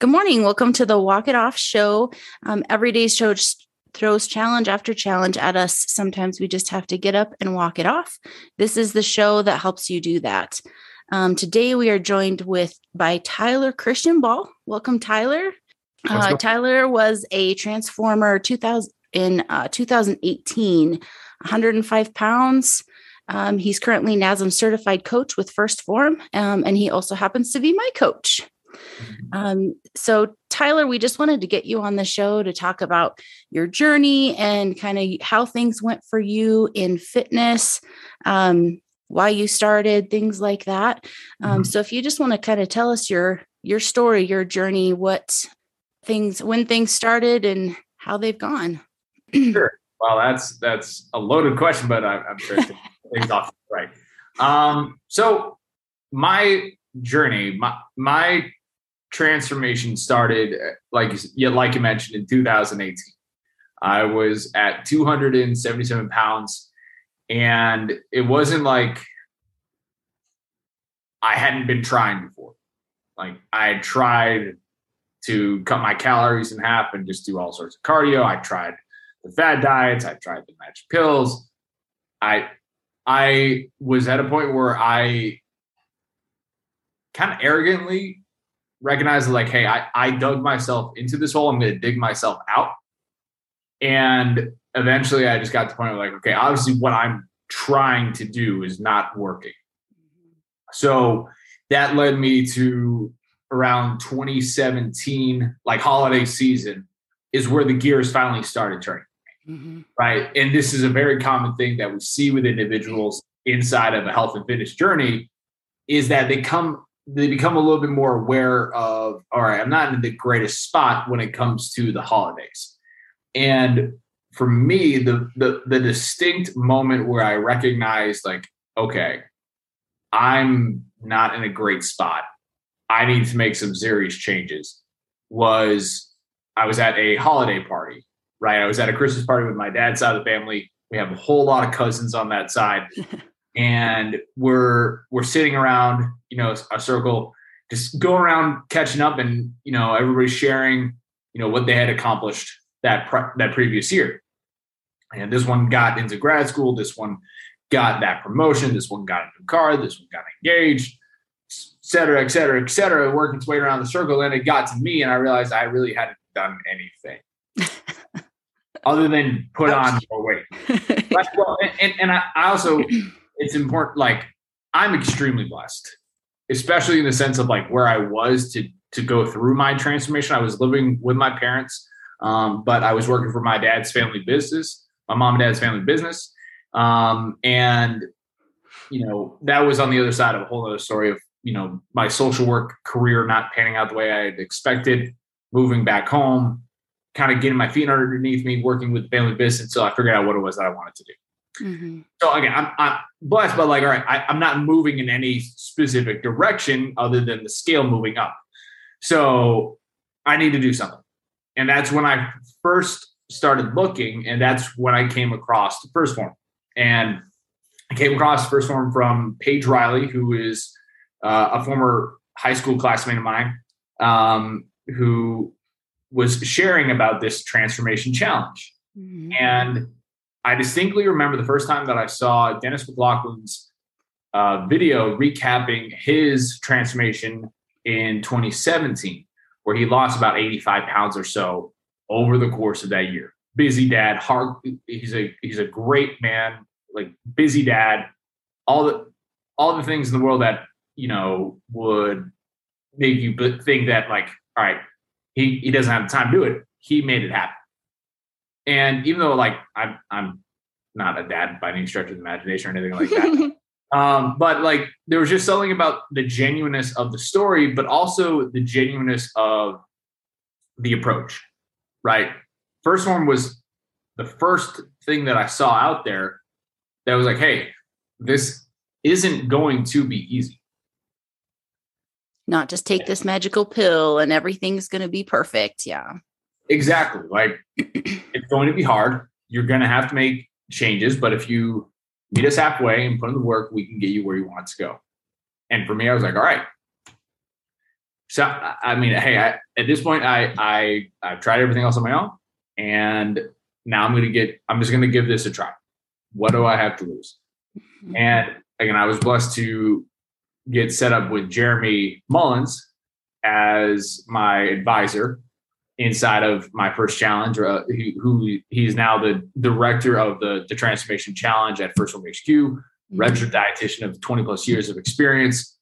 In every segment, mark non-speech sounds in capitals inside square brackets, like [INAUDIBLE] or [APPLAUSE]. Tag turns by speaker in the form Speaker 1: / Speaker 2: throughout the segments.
Speaker 1: Good morning. Welcome to the Walk It Off show. Um, every day's show throws challenge after challenge at us. Sometimes we just have to get up and walk it off. This is the show that helps you do that. Um, today we are joined with by Tyler Christian Ball. Welcome, Tyler. Uh, Tyler was a transformer 2000 in uh, 2018, 105 pounds. Um, he's currently NASM certified coach with 1st Phorm, um, and he also happens to be my coach. Um, so, Tyler, we just wanted to get you on the show to talk about your journey and kind of how things went for you in fitness, um, why you started, things like that. Um, mm-hmm. So, if you just want to kind of tell us your your story, your journey, what things, when things started, and how they've gone. [CLEARS THROAT]
Speaker 2: sure. Well, that's that's a loaded question, but I, am sure [LAUGHS] things off right. Um, so my journey, my my transformation started uh, like yeah, like you mentioned in 2018. I was at 277 pounds, and it wasn't like I hadn't been trying before. Like I had tried to cut my calories in half and just do all sorts of cardio. I tried the fad diets. I tried the magic pills. I I was at a point where I kind of arrogantly recognize like, hey, I, I dug myself into this hole. I'm going to dig myself out. And eventually I just got to the point where like, okay, obviously what I'm trying to do is not working. So that led me to around 2017, like holiday season, is where the gears finally started turning. Mm-hmm. Right. And this is a very common thing that we see with individuals inside of a health and fitness journey is that they come they become a little bit more aware of all right i'm not in the greatest spot when it comes to the holidays. And for me the the, the distinct moment where i recognized like okay i'm not in a great spot. I need to make some serious changes was i was at a holiday party right? I was at a christmas party with my dad's side of the family. We have a whole lot of cousins on that side [LAUGHS] and we're we're sitting around you know a circle just go around catching up and you know everybody's sharing you know what they had accomplished that pre- that previous year. And this one got into grad school this one got that promotion this one got a new car this one got engaged et cetera et cetera et cetera working its way around the circle and it got to me and i realized i really hadn't done anything. [LAUGHS] Other than put on more weight. [LAUGHS] Well, and, and I, I also it's important. Like I'm extremely blessed, especially in the sense of like where I was to to go through my transformation. I was living with my parents, um, but I was working for my dad's family business, my mom and dad's family business, um, and you know that was on the other side of a whole other story of you know my social work career not panning out the way I had expected, moving back home, kind of getting my feet underneath me, working with family business until I figured out what it was that I wanted to do. Mm-hmm. So again, I'm, I'm blessed, but like, all right, I, I'm not moving in any specific direction other than the scale moving up. So I need to do something. And that's when I first started looking, and that's when I came across the 1st Phorm. And I came across the 1st Phorm from Paige Riley, who is uh, a former high school classmate of mine, um, who was sharing about this transformation challenge. Mm-hmm. And I distinctly remember the first time that I saw Dennis McLaughlin's uh, video recapping his transformation in 2017, where he lost about 85 pounds or so over the course of that year. Busy dad, hard. He's a he's a great man, like busy dad. All the all the things in the world that you know would make you think that like, all right, he he doesn't have the time to do it. He made it happen. And even though like I'm I'm not a dad by any stretch of the imagination or anything like that. [LAUGHS] um, but like there was just something about the genuineness of the story, but also the genuineness of the approach. Right. First one was the first thing that I saw out there that was like, hey, this isn't going to be easy.
Speaker 1: Not just take this magical pill and everything's going to be perfect. Yeah.
Speaker 2: Exactly. Like [CLEARS THROAT] it's going to be hard. You're going to have to make changes, but if you meet us halfway and put in the work, we can get you where you want to go. And for me, I was like, all right. So I mean, hey, I, at this point, I I I've tried everything else on my own, and now I'm gonna get. I'm just gonna give this a try. What do I have to lose?
Speaker 1: Mm-hmm.
Speaker 2: And again, I was blessed to get set up with Jeremy Mullins as my advisor inside of my first challenge, uh, he, who he's now the director of the, the transformation challenge at 1st Phorm HQ, registered dietitian of 20 plus years of experience,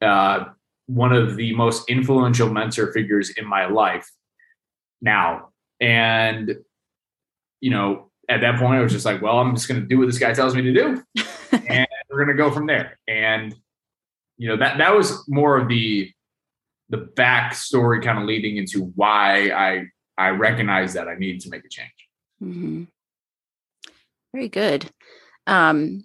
Speaker 2: uh, one of the most influential mentor figures in my life now. And, you know, at that point, I was just like, well, I'm just going to do what this guy tells me to do. [LAUGHS] and we're going to go from there. And, you know, that, that was more of the, the backstory kind of leading into why I I recognize that I need to make a change.
Speaker 1: Mm-hmm. Very good. Um,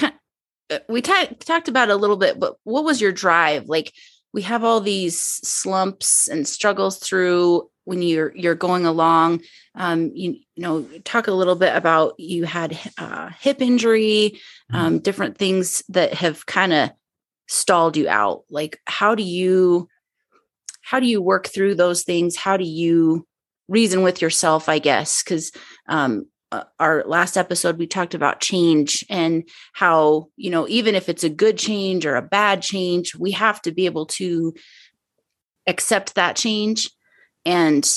Speaker 1: uh, we t- talked about a little bit, but what was your drive? Like we have all these slumps and struggles through when you're you're going along. Um, you, you know, talk a little bit about you had uh, hip injury,
Speaker 2: Mm-hmm.
Speaker 1: um, different things that have kind of stalled you out. Like how do you how do you work through those things? How do you reason with yourself i guess? Because um, uh, our last episode we talked about change and how you know even if it's a good change or a bad change we have to be able to accept that change and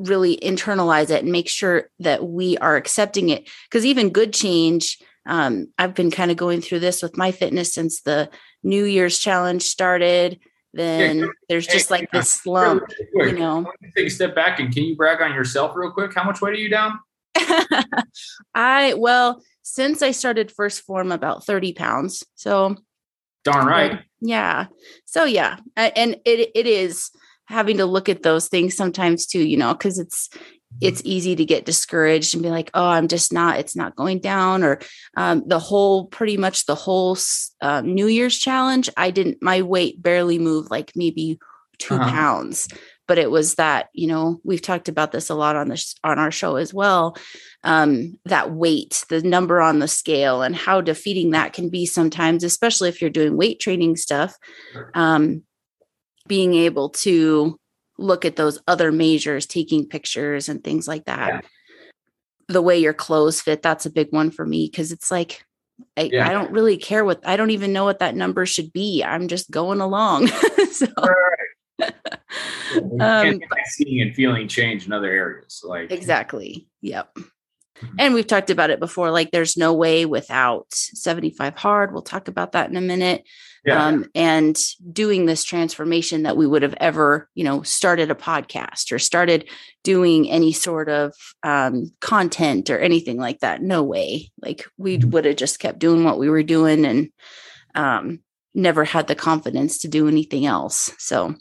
Speaker 1: really internalize it and make sure that we are accepting it. Because even good change um, i've been kind of going through this with my fitness since the new year's challenge started then there's just like this [LAUGHS] slump, you know.
Speaker 2: Take a step back and can you brag on yourself real quick? How much weight are you down? [LAUGHS]
Speaker 1: I well, since I started 1st Phorm, about 30 pounds. So
Speaker 2: darn right.
Speaker 1: Yeah. So yeah. And it it is having to look at those things sometimes too, you know, because it's it's easy to get discouraged and be like, oh, I'm just not, it's not going down. Or um, the whole, pretty much the whole uh, New Year's challenge, I didn't, my weight barely moved like maybe 2 uh-huh. pounds. But it was that, you know, we've talked about this a lot on this on our show as well. Um, that weight, the number on the scale, and how defeating that can be sometimes, especially if you're doing weight training stuff. Um, being able to look at those other measures, taking pictures and things like that. Yeah. The way your clothes fit, that's a big one for me because it's like I, yeah. I, don't really care what I don't even know what that number should be. I'm just going along. [LAUGHS] so
Speaker 2: right. [LAUGHS] um, seeing and feeling change in other areas. Like
Speaker 1: exactly. Yep. Mm-hmm. And we've talked about it before. Like there's no way without 75 hard. We'll talk about that in a minute yeah. um, and doing this transformation that we would have ever, you know, started a podcast or started doing any sort of um, content or anything like that. No way. Like we mm-hmm. would have just kept doing what we were doing and um, never had the confidence to do anything else. So,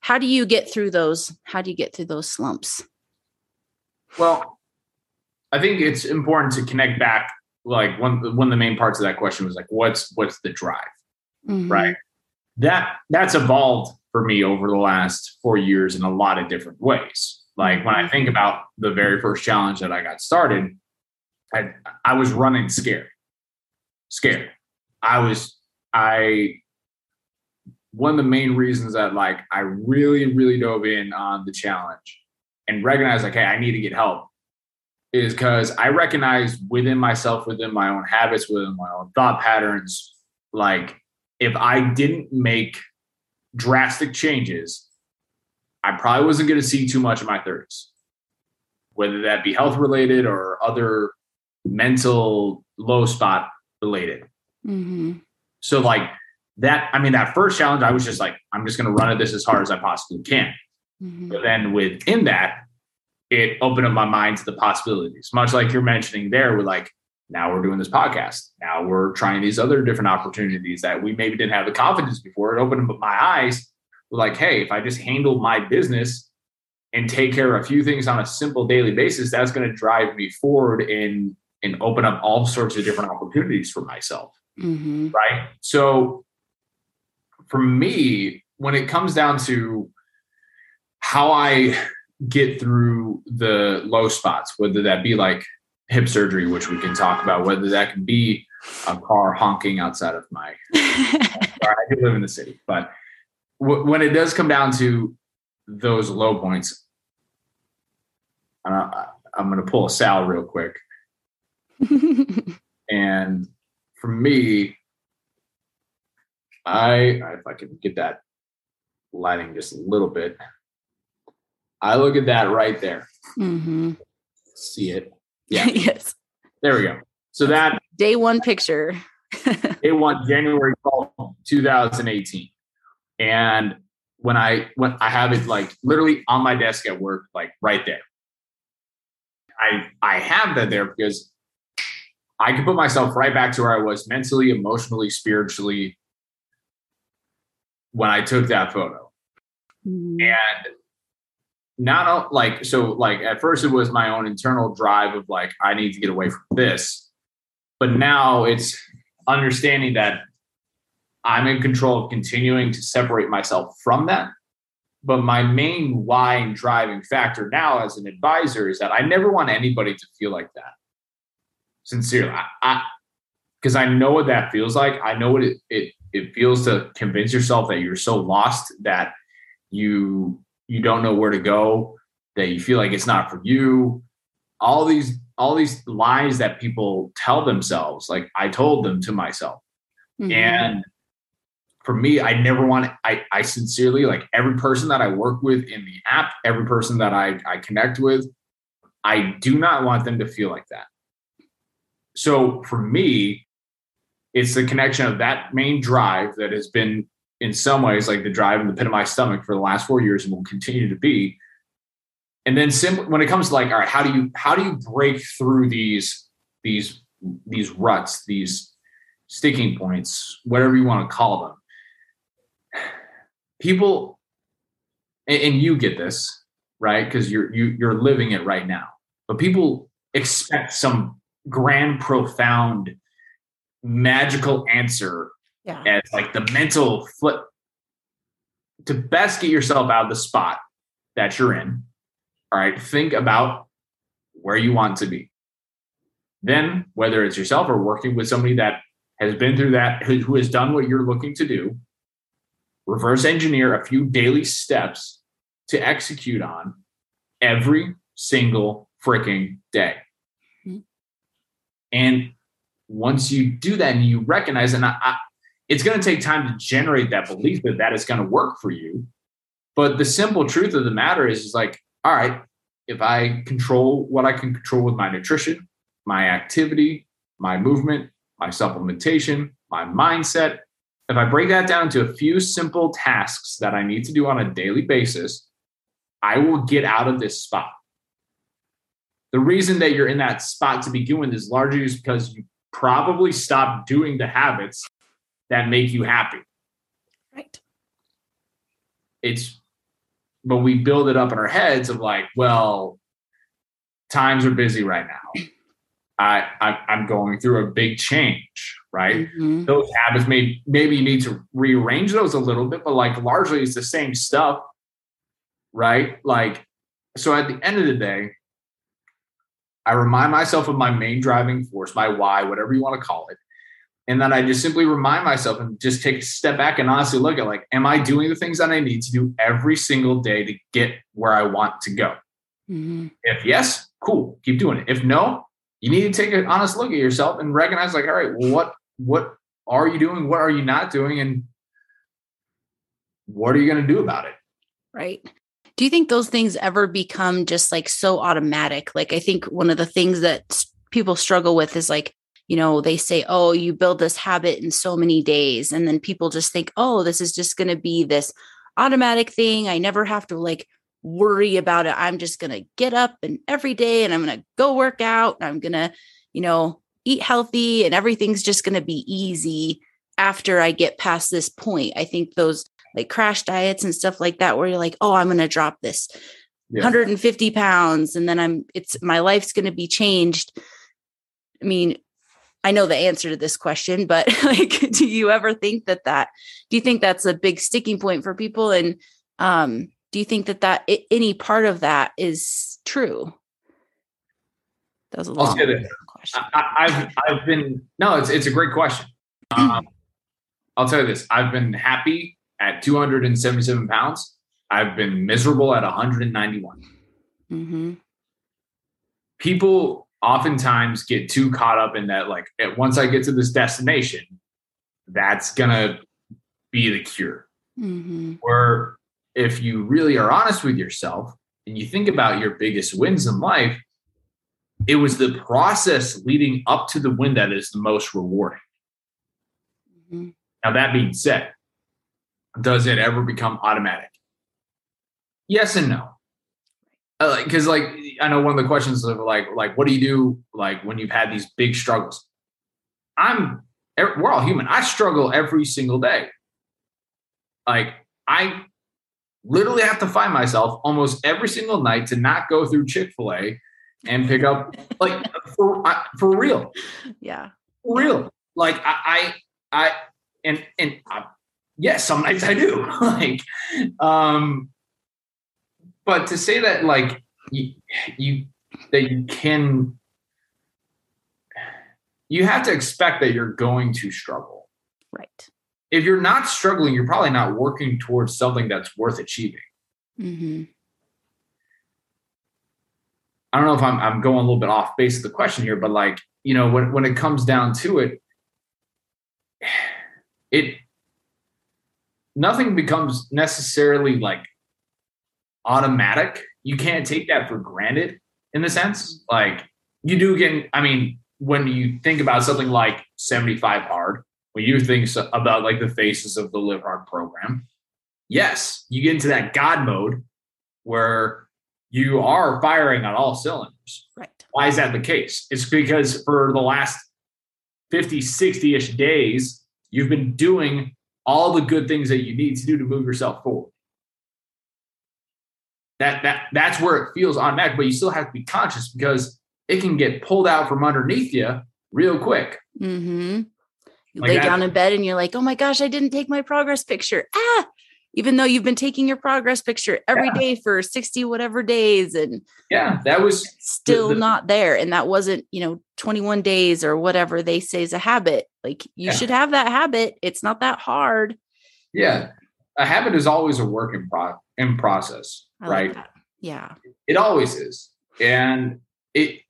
Speaker 1: how do you get through those? How do you get through those slumps?
Speaker 2: Well, I think it's important to connect back. Like one one of the main parts of that question was like, what's what's the drive? Mm-hmm. right? That that's evolved for me over the last four years in a lot of different ways. Like when I think mm-hmm. about the very first challenge that I got started, I I was running scared, scared. I was I one of the main reasons that like I really really dove in on the challenge and recognized like hey I need to get help is because I recognize within myself, within my own habits, within my own thought patterns, like if I didn't make drastic changes, I probably wasn't going to see too much in my 30s, whether that be health related or other mental low spot related. Mm-hmm. So, like that, I mean, that first challenge, I was just like, I'm just going to run at this as hard as I possibly can. Mm-hmm. But then within that, it opened up my mind to the possibilities, much like you're mentioning there with like, now we're doing this podcast. Now we're trying these other different opportunities that we maybe didn't have the confidence before. It opened up my eyes. Like, hey, if I just handle my business and take care of a few things on a simple daily basis, that's going to drive me forward and and open up all sorts of different opportunities for myself. Mm-hmm. Right. So for me, when it comes down to how I get through the low spots, whether that be like hip surgery, which we can talk about, whether that can be a car honking outside of my. [LAUGHS] I do live in the city, but w- when it does come down to those low points. I, I'm going to pull a Sal real quick. [LAUGHS] and for me, I if I can get that lighting just a little bit, I look at that right there.
Speaker 1: Mm-hmm.
Speaker 2: See it? Yeah. [LAUGHS]
Speaker 1: yes.
Speaker 2: There we go. So that
Speaker 1: day one picture. [LAUGHS]
Speaker 2: day one, January 12th, 2018. And when I when I have it like literally on my desk at work, like right there. I I have that there because I can put myself right back to where I was mentally, emotionally, spiritually when I took that photo. Mm-hmm. And not like so like at first it was my own internal drive of like I need to get away from this. But now it's understanding that I'm in control of continuing to separate myself from that. But my main why and driving factor now as an advisor is that I never want anybody to feel like that. Sincerely, I because I, I, know what that feels like. I know what it, it it feels to convince yourself that you're so lost that you you don't know where to go, that you feel like it's not for you. All these all these lies that people tell themselves, like I told them to myself. Mm-hmm. And for me, I never want I, I sincerely like every person that I work with in the app, every person that I, I connect with, I do not want them to feel like that. So for me, it's the connection of that main drive that has been in some ways like the drive in the pit of my stomach for the last four years and will continue to be. And then simply when it comes to like, all right, how do you how do you break through these these these ruts, these sticking points, whatever you want to call them? people and, you get this right because you're you, you're living it right now but people expect some grand profound magical answer yeah. as like the mental flip to best get yourself out of the spot that you're in all right think about where you want to be then whether it's yourself or working with somebody that has been through that who has done what you're looking to do reverse engineer a few daily steps to execute on every single freaking day. Mm-hmm. And once you do that and you recognize, and I, I, it's going to take time to generate that belief that that is going to work for you. But the simple truth of the matter is, is like, all right, if I control what I can control with my nutrition, my activity, my movement, my supplementation, my mindset, if I break that down to a few simple tasks that I need to do on a daily basis, I will get out of this spot. The reason that you're in that spot to begin with is largely because you probably stopped doing the habits that make you happy.
Speaker 1: Right.
Speaker 2: It's, but we build it up in our heads of like, well, times are busy right now. I, I am going through a big change, right? Mm-hmm. Those habits may maybe you need to rearrange those a little bit, but like largely it's the same stuff, right? Like so at the end of the day, I remind myself of my main driving force, my why, whatever you want to call it. And then I just simply remind myself and just take a step back and honestly look at like, am I doing the things that I need to do every single day to get where I want to go? Mm-hmm. If yes, cool, keep doing it. If no, you need to take an honest look at yourself and recognize like all right well what what are you doing what are you not doing and what are you going to do about it
Speaker 1: right do you think those things ever become just like so automatic like i think one of the things that people struggle with is like you know they say oh you build this habit in so many days and then people just think oh this is just going to be this automatic thing i never have to like worry about it. I'm just going to get up and every day and I'm going to go work out. I'm going to, you know, eat healthy and everything's just going to be easy after I get past this point. I think those like crash diets and stuff like that, where you're like, oh, I'm going to drop this yeah. 150 pounds and then I'm, it's my life's going to be changed. I mean, I know the answer to this question, but [LAUGHS] like, do you ever think that that, do you think that's a big sticking point for people? And, um, do you think that that any part of that is true
Speaker 2: that was a long question I, have I've been no it's it's a great question [CLEARS THROAT] um, i'll tell you this i've been happy at 277 pounds I've been miserable at 191.
Speaker 1: Mm-hmm.
Speaker 2: People oftentimes get too caught up in that, like, once I get to this destination, that's gonna be the cure.
Speaker 1: Mm-hmm.
Speaker 2: Where if you really are honest with yourself and you think about your biggest wins in life, it was the process leading up to the win that is the most rewarding.
Speaker 1: Mm-hmm.
Speaker 2: Now, that being said, does it ever become automatic? Yes and no. Because, uh, like, I know one of the questions of like, like, what do you do like when you've had these big struggles? I'm, we're all human. I struggle every single day. Like, I literally have to find myself almost every single night to not go through Chick Fil A and pick up [LAUGHS] like for for real.
Speaker 1: Yeah,
Speaker 2: for real. Like I, I, I and and I, yes, some nights I do. [LAUGHS] like, um, but to say that like you, you that you can, you have to expect that you're going to struggle.
Speaker 1: Right.
Speaker 2: If you're not struggling, you're probably not working towards something that's worth achieving.
Speaker 1: Mm-hmm.
Speaker 2: I don't know if I'm I'm going a little bit off base of the question here, but like you know when when it comes down to it, [SIGHS] it nothing becomes necessarily like automatic. You can't take that for granted in the sense mm-hmm. like you do get. I mean, when you think about something like 75 hard, when you think about like the faces of the Live Hard program, yes, you get into that God mode where you are firing on all cylinders.
Speaker 1: Right.
Speaker 2: Why is that the case? It's because for the last 50, 60 ish days, you've been doing all the good things that you need to do to move yourself forward. That, that that's where it feels automatic, but you still have to be conscious because it can get pulled out from underneath you real quick.
Speaker 1: Mm-hmm. You
Speaker 2: Like
Speaker 1: lay
Speaker 2: that-
Speaker 1: down in bed and you're like, oh my gosh, I didn't take my progress picture. Ah, even though you've been taking your progress picture every day
Speaker 2: Yeah.
Speaker 1: for 60 whatever days and
Speaker 2: Yeah, that was
Speaker 1: still
Speaker 2: the-
Speaker 1: not there. And that wasn't, you know, 21 days or whatever they say is a habit. Like you
Speaker 2: Yeah.
Speaker 1: should have that habit. It's not that hard.
Speaker 2: yeah. A habit is always a work in pro in process,
Speaker 1: I like
Speaker 2: right?
Speaker 1: that. Yeah.
Speaker 2: It always is. And it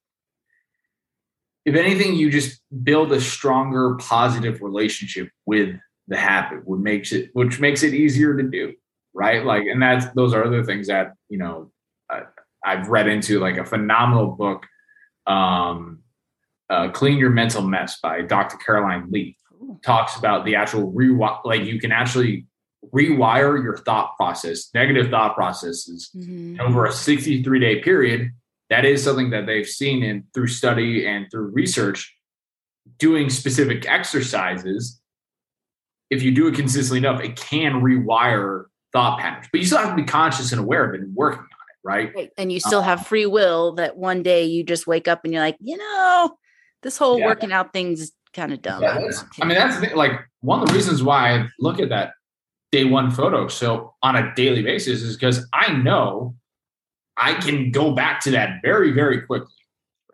Speaker 2: if anything, you just build a stronger positive relationship with the habit, which makes it which makes it easier to do. Right. Like, and that's those are other things that, you know, I, I've read into like a phenomenal book, um, uh, Clean Your Mental Mess by Dr. Caroline
Speaker 1: Leaf
Speaker 2: talks about the actual rewire, like you can actually rewire your thought process, negative thought processes
Speaker 1: Mhm.
Speaker 2: over a 63 day period. That is something that they've seen in through study and through research. Doing specific exercises, if you do it consistently enough, it can rewire thought patterns. But you still have to be conscious and aware of it and working on it, right?
Speaker 1: Right. And you still have free will that one day you just wake up and you're like, you know, this whole
Speaker 2: Yeah.
Speaker 1: working out thing's kind of dumb.
Speaker 2: Yeah, I mean, that's like one of the reasons why I look at that day one photo so on a daily basis is because I know I can go back to that very, very quickly.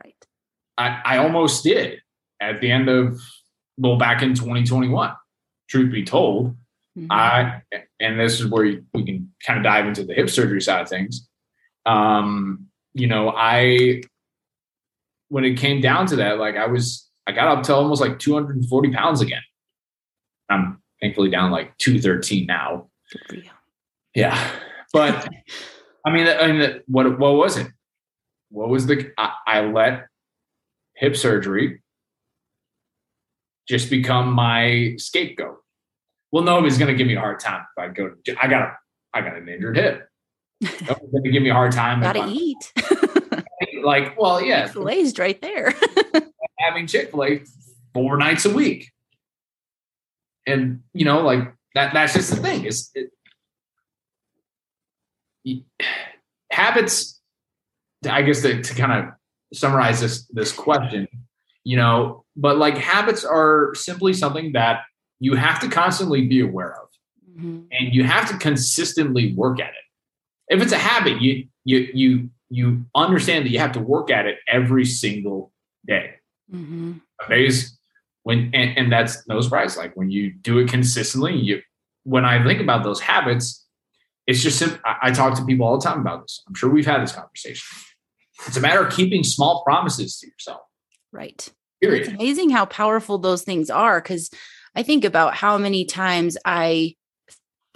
Speaker 1: right.
Speaker 2: I, I almost did at the end of well back in 2021. Truth be told,
Speaker 1: Mhm.
Speaker 2: I and this is where we can kind of dive into the hip surgery side of things. Um, you know, I when it came down to that, like I was I got up to almost like 240 pounds again. I'm thankfully down like 213 now. Yeah, but [LAUGHS] I mean, I mean, what what was it? What was the? I, I let hip surgery just become my scapegoat. Well, nobody's going to give me a hard time if I go. To, I got a I got an injured hip. [LAUGHS] Nobody's going to give me a hard time.
Speaker 1: Gotta
Speaker 2: I'm-
Speaker 1: eat. [LAUGHS]
Speaker 2: Like, well, yeah,
Speaker 1: Glazed right there.
Speaker 2: having Chick Fil A four nights a week, and you know, like that. That's just the thing. Is it, habits? I guess to, to kind of summarize this this question, you know, but like habits are simply something that you have to constantly be aware of,
Speaker 1: Mhm.
Speaker 2: and you have to consistently work at it. If it's a habit, you you you you understand that you have to work at it every single day
Speaker 1: Mhm.
Speaker 2: days when and, and that's no surprise like when you do it consistently you when i think about those habits it's just I, I talk to people all the time about this. I'm sure we've had this conversation. It's a matter of keeping small promises to yourself.
Speaker 1: Right.
Speaker 2: Period.
Speaker 1: It's amazing how powerful those things are because I think about how many times I,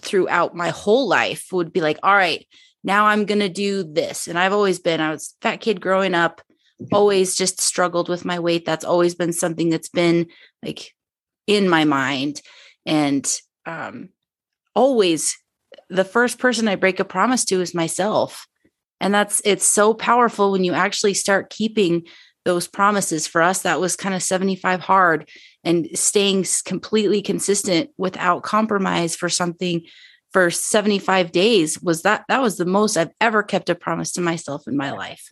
Speaker 1: throughout my whole life, would be like, all right, now I'm going to do this. And I've always been, I was fat kid growing up, always just struggled with my weight. That's always been something that's been like in my mind. And um, always the first person I break a promise to is myself. And that's it's so powerful when you actually start keeping those promises. For us, that was kind of 75 hard and staying completely consistent without compromise for something for 75 days was that that was the most I've ever kept a promise to myself in my life.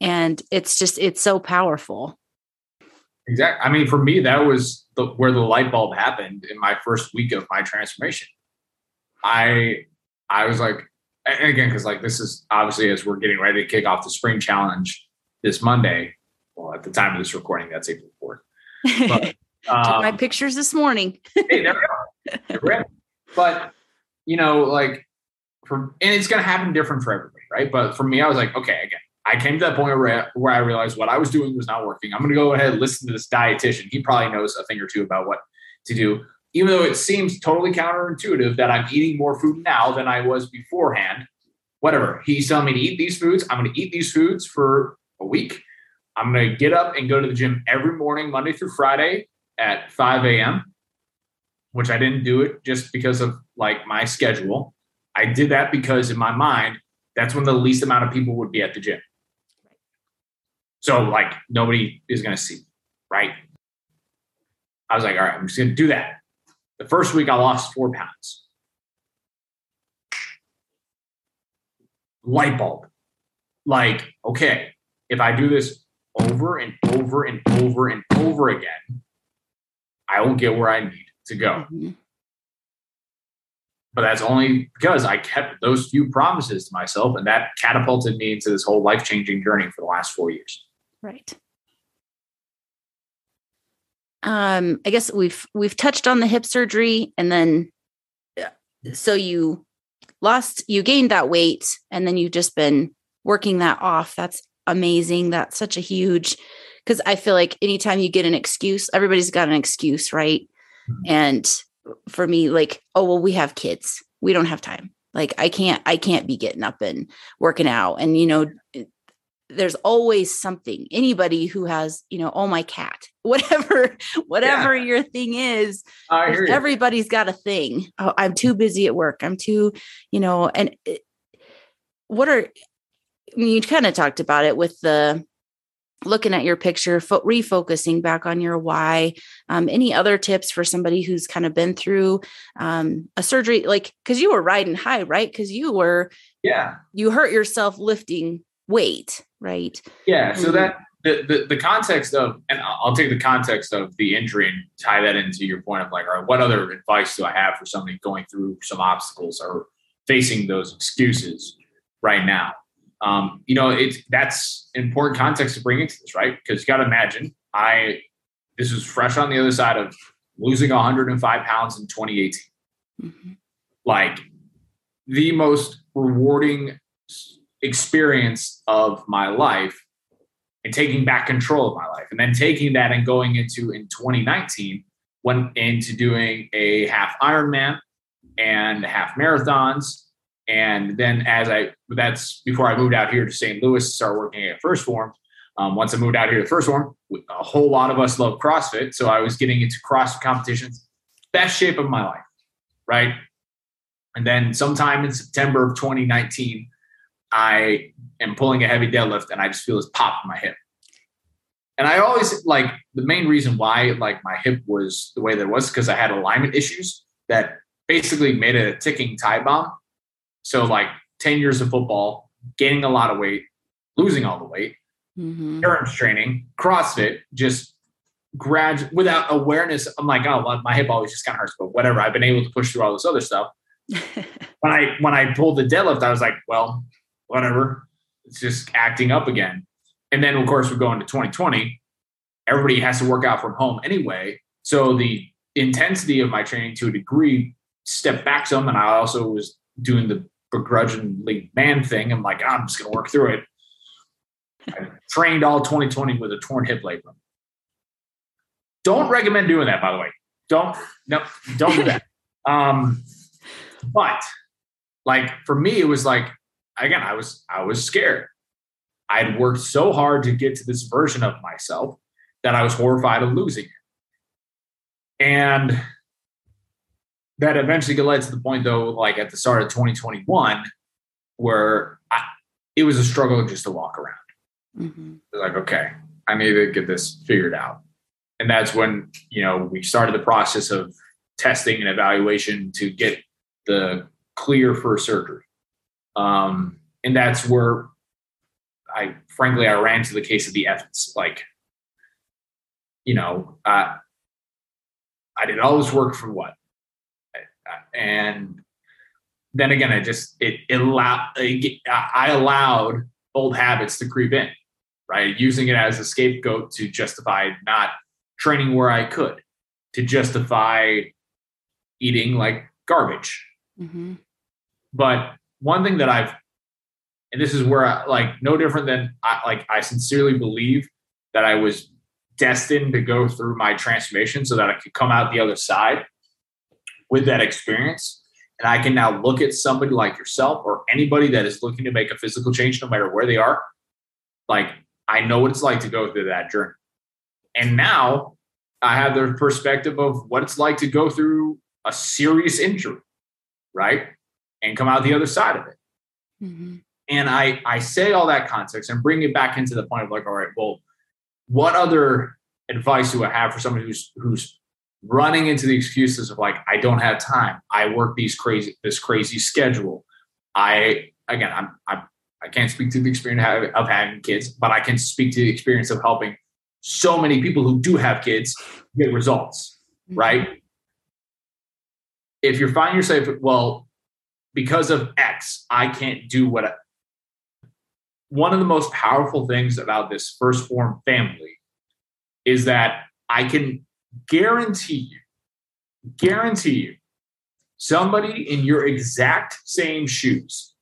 Speaker 1: And it's just it's so powerful.
Speaker 2: Exactly. I mean, for me, that was the, where the light bulb happened in my first week of my transformation. I I was like, and again, because like this is obviously as we're getting ready to kick off the spring challenge this Monday. Well, at the time of this recording, that's April fourth.
Speaker 1: But um, [LAUGHS] Took my um, pictures this morning. [LAUGHS]
Speaker 2: hey, there we are. But you know, like for and it's gonna happen different for everybody, right? But for me, I was like, okay, again, I came to that point where, where I realized what I was doing was not working. I'm gonna go ahead and listen to this dietitian. He probably knows a thing or two about what to do even though it seems totally counterintuitive that I'm eating more food now than I was beforehand, whatever. He's telling me to eat these foods. I'm going to eat these foods for a week. I'm going to get up and go to the gym every morning, Monday through Friday at 5 a.m., which I didn't do it just because of like my schedule. I did that because in my mind, that's when the least amount of people would be at the gym. So, like, nobody is going to see, right? I was like, all right, I'm just going to do that. The first week, I lost four pounds. Light bulb. Like, okay, if I do this over and over and over and over again, I will get where I need to go. Mm-hmm. But that's only because I kept those few promises to myself, and that catapulted me into this whole life changing journey for the last four years.
Speaker 1: Right. Um i guess we've we've touched on the hip surgery and then so you lost you gained that weight and then you've just been working that off. That's amazing. That's such a huge because i feel like anytime you get an excuse everybody's got an excuse right? Mm-hmm. and for me like oh well we have kids. We don't have time. Like i can't i can't be getting up and working out. And you know there's always something anybody who has you know oh my cat [LAUGHS] whatever whatever yeah. your thing is everybody's got a thing. Oh, i'm too busy at work. I'm too you know and it, what are I mean, you kind of talked about it with the looking at your picture fo- refocusing back on your why. Um, any other tips for somebody who's kind of been through um, a surgery like because you were riding high right? Because you were
Speaker 2: yeah.
Speaker 1: you hurt yourself lifting weight, right?
Speaker 2: Yeah. So that the, the, the context of, and I'll take the context of the injury and tie that into your point of like, all right, what other advice do I have for somebody going through some obstacles or facing those excuses right now? Um, you know, it's that's important context to bring into this, right? Because you got to imagine, I this was fresh on the other side of losing 105 pounds in 2018. Mm-hmm. Like the most rewarding experience of my life and taking back control of my life. And then taking that and going into in 2019, went into doing a half Ironman and half marathons. And then as I, that's before I moved out here to St. Louis to start working at 1st Phorm. Um, once I moved out here to 1st Phorm, a whole lot of us love CrossFit. So I was getting into CrossFit competitions, best shape of my life, right? And then sometime in September of 2019, I am pulling a heavy deadlift and I just feel this pop in my hip. And I always like the main reason why like my hip was the way that it was because I had alignment issues that basically made it a ticking time bomb. So like 10 years of football, gaining a lot of weight, losing all the weight, mm-hmm. training, CrossFit, just grad without awareness. I'm like, oh, my hip always just kind of hurts, but whatever. I've been able to push through all this other stuff. [LAUGHS] when I when I pulled the deadlift, I was like, well, whatever. It's just acting up again. And then, of course, we go into 2020. Everybody has to work out from home anyway. So the intensity of my training to a degree stepped back some. And I also was doing the begrudgingly man thing. I'm like, I'm just going to work through it. I trained all 2020 with a torn hip labrum. Don't recommend doing that, by the way. Don't, no, don't do that. [LAUGHS] um, but like for me, it was like, again, I was, I was scared. I'd worked so hard to get to this version of myself that I was horrified of losing it. And that eventually led to the point though, like at the start of 2021, where I, it was a struggle just to walk around. Mm-hmm. Like, okay, I need to get this figured out. And that's when, you know, we started the process of testing and evaluation to get the clear for surgery. Um, and that's where I, frankly, I ran to the case of the evidence. Like, you know, uh, I did all this work for what? and then again, I just it, it allowed I allowed old habits to creep in, right? Using it as a scapegoat to justify not training where I could, to justify eating like garbage. Mm-hmm. But one thing that I've, and this is where I like no different than I like I sincerely believe that I was destined to go through my transformation so that I could come out the other side with that experience. And I can now look at somebody like yourself or anybody that is looking to make a physical change, no matter where they are. Like, I know what it's like to go through that journey. And now I have the perspective of what it's like to go through a serious injury, right? And come out the other side of it. Mm-hmm. And I, I say all that context and bring it back into the point of like, all right, well, what other advice do I have for somebody who's who's running into the excuses of like i don't have time i work these crazy this crazy schedule i again i'm, I'm i can't speak to the experience of having kids but i can speak to the experience of helping so many people who do have kids get results mm-hmm. right if you're finding yourself well because of x i can't do what I, one of the most powerful things about this 1st Phorm family is that i can guarantee you, guarantee you, somebody in your exact same shoes,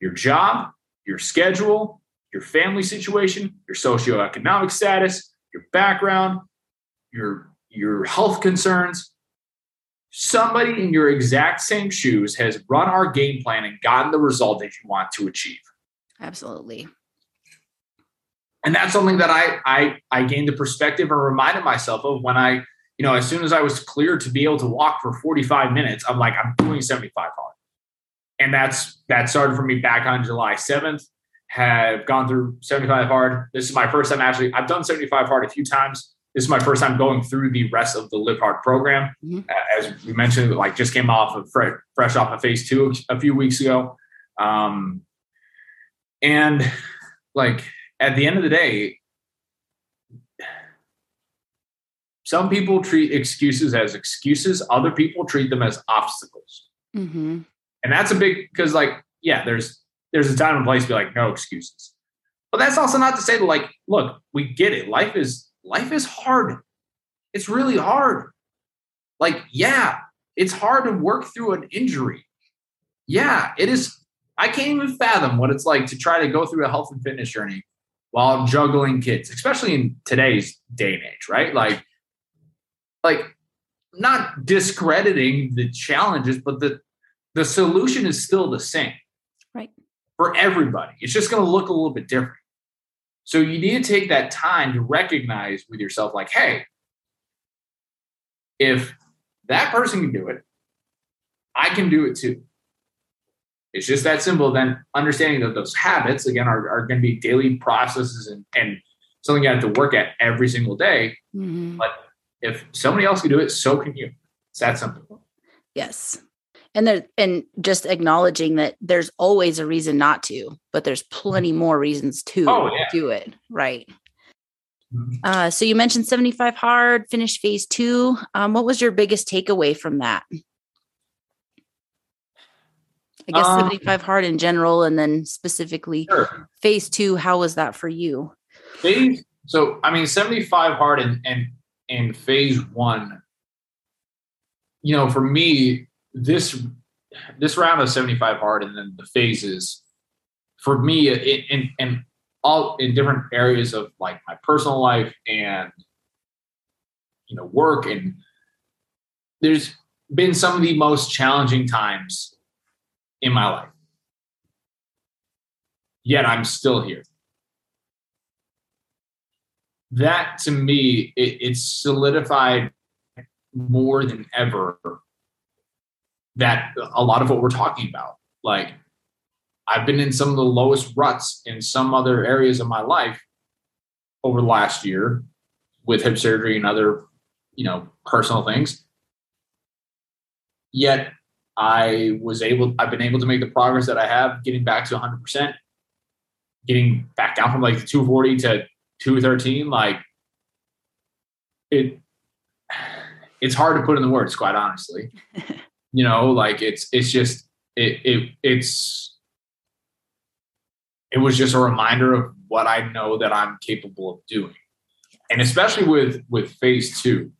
Speaker 2: your job, your schedule, your family situation, your socioeconomic status, your background, your your health concerns, somebody in your exact same shoes has run our game plan and gotten the result that you want to achieve.
Speaker 1: Absolutely
Speaker 2: and that's something that I, I I gained the perspective and reminded myself of when I, you know, as soon as I was cleared to be able to walk for 45 minutes, I'm like, I'm doing 75 hard. And that's that started for me back on July 7th. Have gone through 75 hard. This is my first time actually. I've done 75 hard a few times. This is my first time going through the rest of the Live Hard program. Mm-hmm. As we mentioned, like just came off of fresh, fresh off of phase two a few weeks ago. Um, and like at the end of the day, some people treat excuses as excuses, other people treat them as obstacles. Mm-hmm. And that's a big because, like, yeah, there's there's a time and place to be like, no excuses. But that's also not to say that, like, look, we get it. Life is life is hard. It's really hard. Like, yeah, it's hard to work through an injury. Yeah, it is. I can't even fathom what it's like to try to go through a health and fitness journey while juggling kids, especially in today's day and age, right? Like, like not discrediting the challenges, but the the solution is still the same.
Speaker 1: Right.
Speaker 2: For everybody. It's just going to look a little bit different. So you need to take that time to recognize with yourself, like, hey, if that person can do it, I can do it too. It's just that simple. Then understanding that those habits, again, are, are going to be daily processes and, and something you have to work at every single day. Mm-hmm. But if somebody else can do it, so can you. It's that simple.
Speaker 1: Yes. And there and just acknowledging that there's always a reason not to, but there's plenty more reasons to oh, yeah. do it. Right. Mm-hmm. Uh, so you mentioned 75 hard, finish phase two. Um, what was your biggest takeaway from that? I guess um, 75 hard in general, and then specifically sure. phase two. How was that for you?
Speaker 2: Phase, so I mean, 75 hard and and in phase one, you know, for me, this this round of 75 hard and then the phases for me in in all in different areas of like my personal life and you know work and there's been some of the most challenging times in my life. Yet i'm still here. That to me it, it's solidified more than ever that a lot of what we're talking about. Like i've been in some of the lowest ruts in some other areas of my life over the last year with hip surgery and other you know personal things. Yet i was able i've been able to make the progress that i have getting back to 100% getting back down from like 240 to 213 like it it's hard to put in the words quite honestly [LAUGHS] you know like it's it's just it, it it's it was just a reminder of what i know that i'm capable of doing and especially with with phase two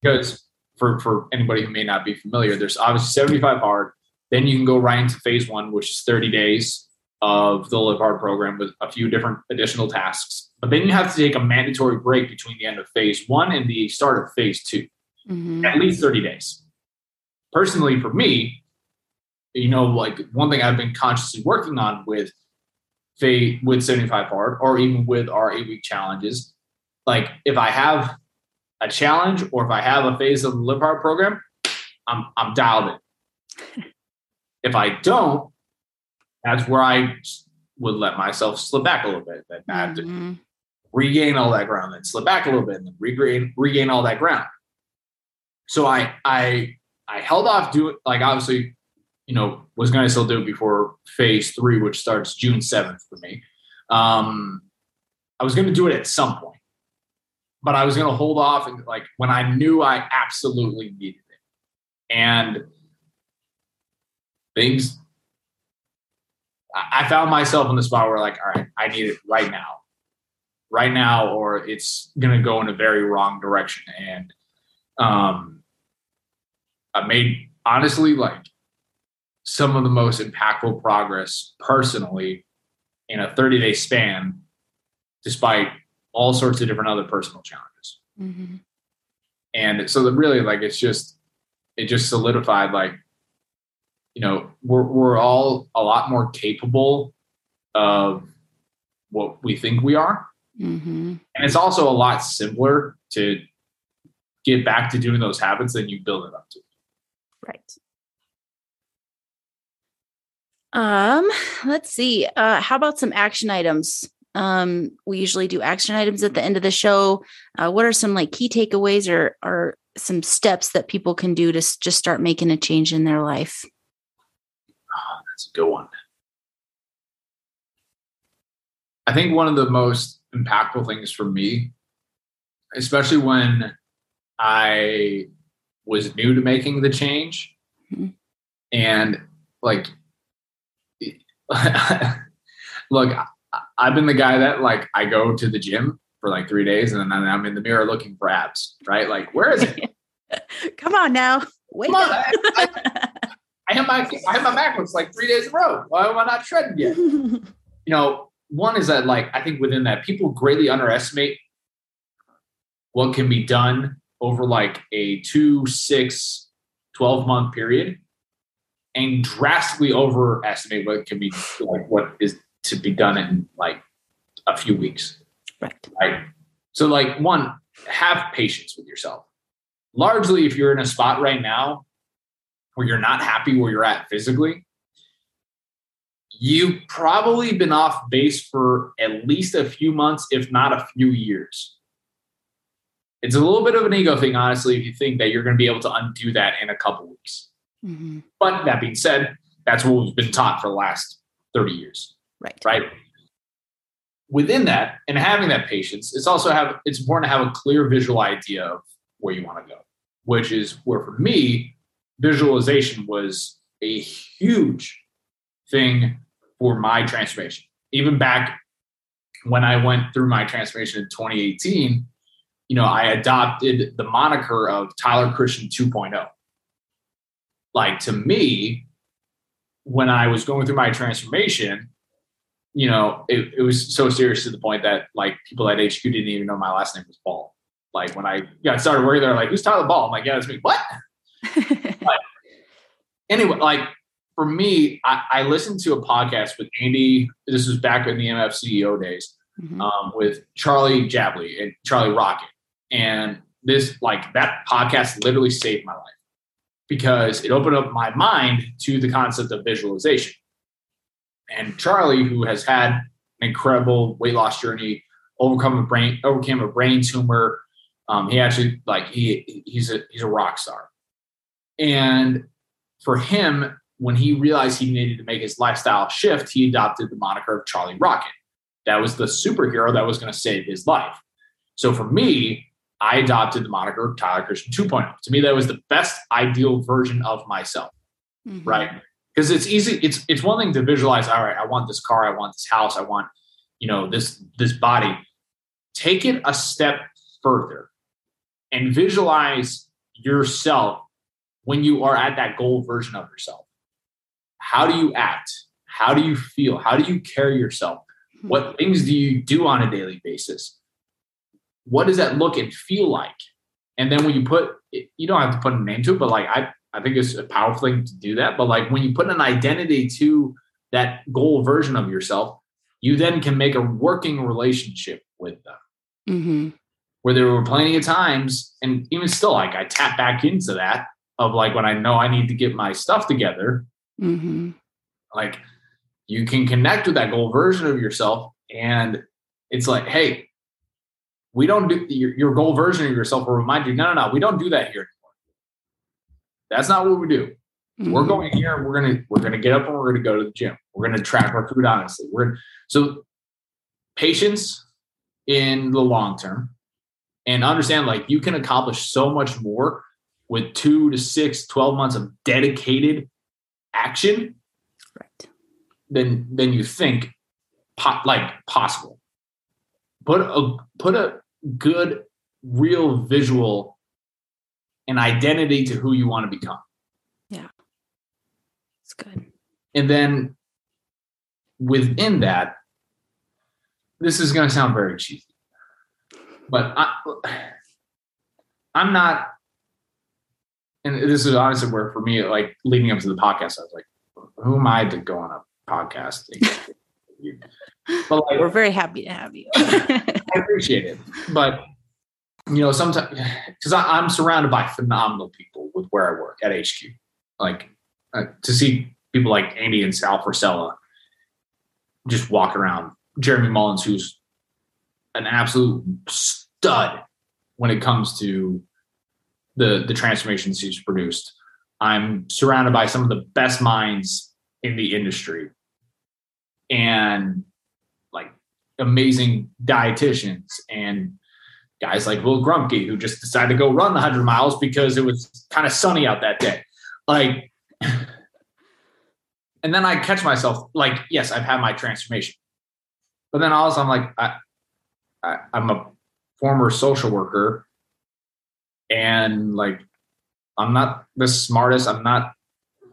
Speaker 2: because for for anybody who may not be familiar there's obviously 75 hard then you can go right into phase one which is 30 days of the live hard program with a few different additional tasks but then you have to take a mandatory break between the end of phase one and the start of phase 2 mm-hmm. at least 30 days. Personally, for me, you know, like one thing I've been consciously working on with Faye with 75 hard or even with our eight week challenges, like if I have a challenge or if I have a phase of the live hard program, I'm I'm dialed in. [LAUGHS] if I don't, that's where I would let myself slip back a little bit. Then I have to mm-hmm. regain all that ground, then slip back a little bit, and then regain regain all that ground. So I I I held off doing like obviously, you know, was gonna still do it before phase three, which starts June 7th for me. Um I was gonna do it at some point, but I was gonna hold off and like when I knew I absolutely needed it. And things I found myself in the spot where like, all right, I need it right now. Right now, or it's gonna go in a very wrong direction. And um I made honestly like some of the most impactful progress personally in a 30 day span, despite all sorts of different other personal challenges. Mm-hmm. And so that really like it's just it just solidified like you know we're we're all a lot more capable of what we think we are. Mm-hmm. And it's also a lot simpler to get back to doing those habits than you build it up to.
Speaker 1: Right. Um, let's see. Uh, how about some action items? Um, we usually do action items at the end of the show. Uh, what are some like key takeaways or or some steps that people can do to just start making a change in their life?
Speaker 2: Oh, that's a good one. I think one of the most impactful things for me, especially when I was new to making the change. Mm-hmm. And like, [LAUGHS] look, I've been the guy that like I go to the gym for like three days and then I'm in the mirror looking for abs, right? Like, where is it? [LAUGHS]
Speaker 1: Come on now. Come on. I,
Speaker 2: I, I, have my I have my MacBooks like three days in a row. Why am I not shredding yet? [LAUGHS] you know, one is that like I think within that people greatly underestimate what can be done over like a two, six, 12 month period and drastically overestimate what can be like what is to be done in like a few weeks.
Speaker 1: Right.
Speaker 2: Right. So like one, have patience with yourself. Largely if you're in a spot right now where you're not happy where you're at physically, you've probably been off base for at least a few months, if not a few years. It's a little bit of an ego thing, honestly, if you think that you're going to be able to undo that in a couple weeks. Mm-hmm. But that being said, that's what we've been taught for the last 30 years.
Speaker 1: Right.
Speaker 2: Right. Within that and having that patience, it's also have it's important to have a clear visual idea of where you want to go, which is where for me, visualization was a huge thing for my transformation. Even back when I went through my transformation in 2018, you know, I adopted the moniker of Tyler Christian 2.0. Like to me, when I was going through my transformation, you know, it, it was so serious to the point that like people at HQ didn't even know my last name was Ball. Like when I got started working there, like, who's Tyler Ball? I'm like, yeah, it's me. What? [LAUGHS] but anyway, like for me, I, I, listened to a podcast with Andy. This was back in the MF CEO days mm-hmm. um, with Charlie Jabaley and Charlie Rocket. And this, like, that podcast literally saved my life because it opened up my mind to the concept of visualization. And Charlie, who has had an incredible weight loss journey, overcome a brain, overcame a brain tumor. Um, he actually like he he's a he's a rock star. And for him, when he realized he needed to make his lifestyle shift, he adopted the moniker of Charlie Rocket. That was the superhero that was going to save his life. So for me, I adopted the moniker Tyler Christian 2.0. To me, that was the best ideal version of myself. Mm-hmm. Right because it's easy it's it's one thing to visualize all right i want this car i want this house i want you know this this body take it a step further and visualize yourself when you are at that goal version of yourself how do you act how do you feel how do you carry yourself hmm. what things do you do on a daily basis what does that look and feel like and then when you put you don't have to put a name to it but like i I think it's a powerful thing to do that. But like when you put an identity to that goal version of yourself, you then can make a working relationship with them. Mm-hmm. Where there were plenty of times, and even still, like I tap back into that of like when I know I need to get my stuff together. Mm-hmm. Like you can connect with that goal version of yourself, and it's like, hey, we don't do your, your goal version of yourself will remind you, no, no, no, we don't do that here anymore. that's not what we do. Mm-hmm. We're going here and we're gonna we're gonna get up and we're gonna go to the gym. We're gonna track our food honestly. We're so patience in the long term and understand like you can accomplish so much more with two to six, 12 months of dedicated action right. than than you think po- like possible. Put a put a good real visual and identity to who you want to become.
Speaker 1: Yeah. It's good.
Speaker 2: And then within that, this is going to sound very cheesy, but I, I'm not, and this is honestly where for me, like leading up to the podcast, I was like, who am I to go on a podcast? [LAUGHS]
Speaker 1: but like, we're very happy to have you. [LAUGHS]
Speaker 2: I appreciate it. But you know, sometimes because I'm surrounded by phenomenal people with where I work at HQ. Like uh, to see people like Andy and Sal Frisella just walk around. Jeremy Mullins, who's an absolute stud when it comes to the the transformations he's produced. I'm surrounded by some of the best minds in the industry, and like amazing dietitians and guys like Will Grumpke, who just decided to go run 100 miles because it was kind of sunny out that day. Like, [SIGHS] and then I catch myself like, yes, I've had my transformation, but then also I'm like, I, I I'm a former social worker, and like, I'm not the smartest. I'm not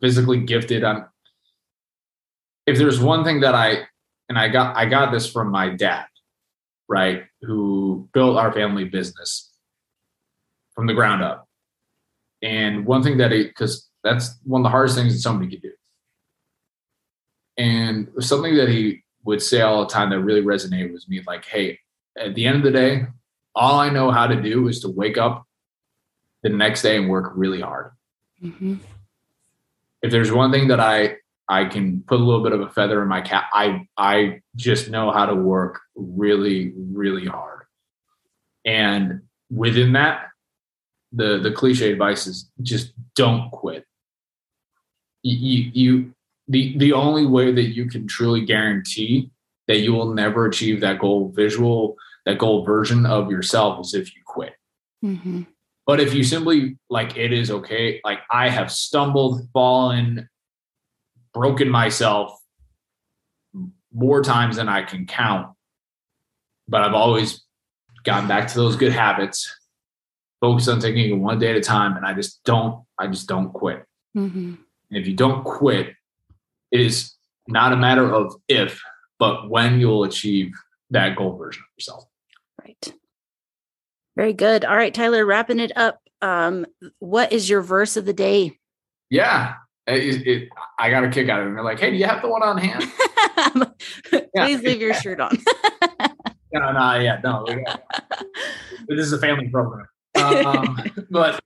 Speaker 2: physically gifted. I'm. If there's one thing that I and I got I got this from my dad right, who built our family business from the ground up. And one thing that he, because that's one of the hardest things that somebody could do. And something that he would say all the time that really resonated with me like, hey, at the end of the day, all I know how to do is to wake up the next day and work really hard. Mm-hmm. If there's one thing that I I can put a little bit of a feather in my cap. I I just know how to work really really hard, and within that, the the cliche advice is just don't quit. You, you the the only way that you can truly guarantee that you will never achieve that goal visual that goal version of yourself is if you quit. Mm-hmm. But if you simply like it is okay, like I have stumbled, fallen, broken myself more times than I can count, but I've always gotten back to those good habits, focus on taking it one day at a time. And I just don't, I just don't quit. Mm-hmm. And if you don't quit, it is not a matter of if, but when you'll achieve that goal version of yourself.
Speaker 1: Right. Very good. All right, Tyler, wrapping it up. Um, what is your verse of the day?
Speaker 2: Yeah. It, it, I got a kick out of it. And they're like, hey, do you have the one on hand? [LAUGHS]
Speaker 1: Please yeah. leave your shirt on. [LAUGHS]
Speaker 2: no, no, yeah, no. [LAUGHS] this is a family program. Um, but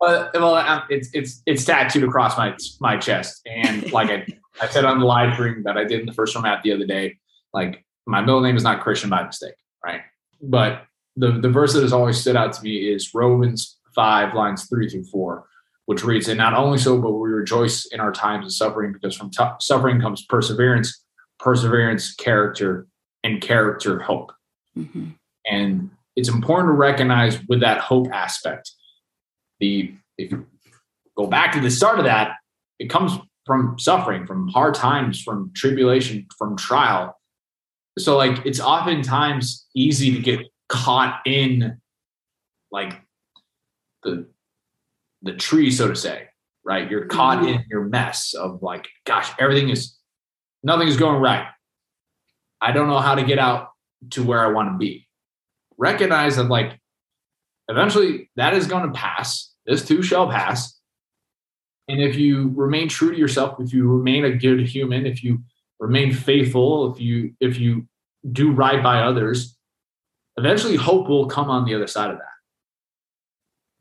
Speaker 2: but well, it's it's it's tattooed across my my chest, and like I, I said on the live stream that I did in the 1st Phorm app the other day, like my middle name is not Christian by mistake, right? But the the verse that has always stood out to me is Romans five lines three through four, which reads, "And not only so, but we rejoice in our times of suffering, because from t- suffering comes perseverance, perseverance, character, and character, hope." Mm-hmm. And it's important to recognize with that hope aspect the if you go back to the start of that, it comes from suffering, from hard times, from tribulation, from trial. So like it's oftentimes easy to get caught in like the the tree, so to say, right? You're caught mm-hmm. in your mess of like, gosh, everything is nothing is going right. I don't know how to get out to where I want to be. Recognize that like eventually that is going to pass this too shall pass. And if you remain true to yourself, if you remain a good human, if you remain faithful, if you if you do right by others, eventually hope will come on the other side of that.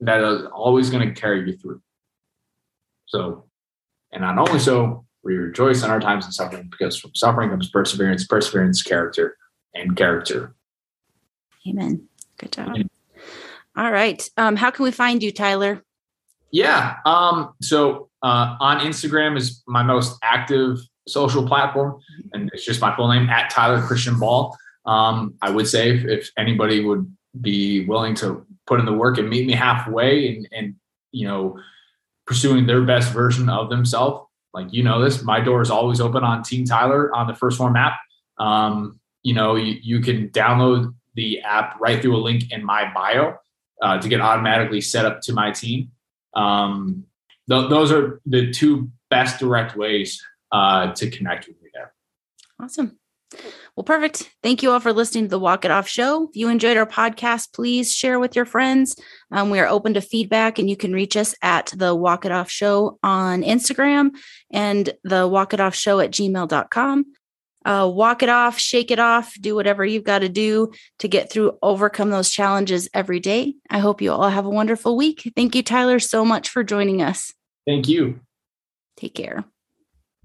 Speaker 2: That is always going to carry you through. So, and not only so, we rejoice in our times of suffering because from suffering comes perseverance, perseverance, character, and character.
Speaker 1: Amen. Good job. Amen. All right. Um, how can we find you, Tyler?
Speaker 2: Yeah. Um, so uh, on Instagram is my most active social platform, and it's just my full name at Tyler Christian Ball. Um, I would say if, if, anybody would be willing to put in the work and meet me halfway, and, and you know, pursuing their best version of themselves, like you know this, my door is always open on Team Tyler on the 1st Phorm app. Um, you know, you, you can download the app right through a link in my bio uh, to get automatically set up to my team. Um, th- those are the two best direct ways uh, to connect with me there.
Speaker 1: Awesome. Well, perfect. Thank you all for listening to the Walk It Off show. If you enjoyed our podcast, please share with your friends. Um, we are open to feedback, and you can reach us at the Walk It Off show on Instagram and the Walk It Off show at gmail.com uh, walk it off, shake it off, do whatever you've got to do to get through, overcome those challenges every day. I hope you all have a wonderful week. Thank you, Tyler, so much for joining us.
Speaker 2: Thank you.
Speaker 1: Take care.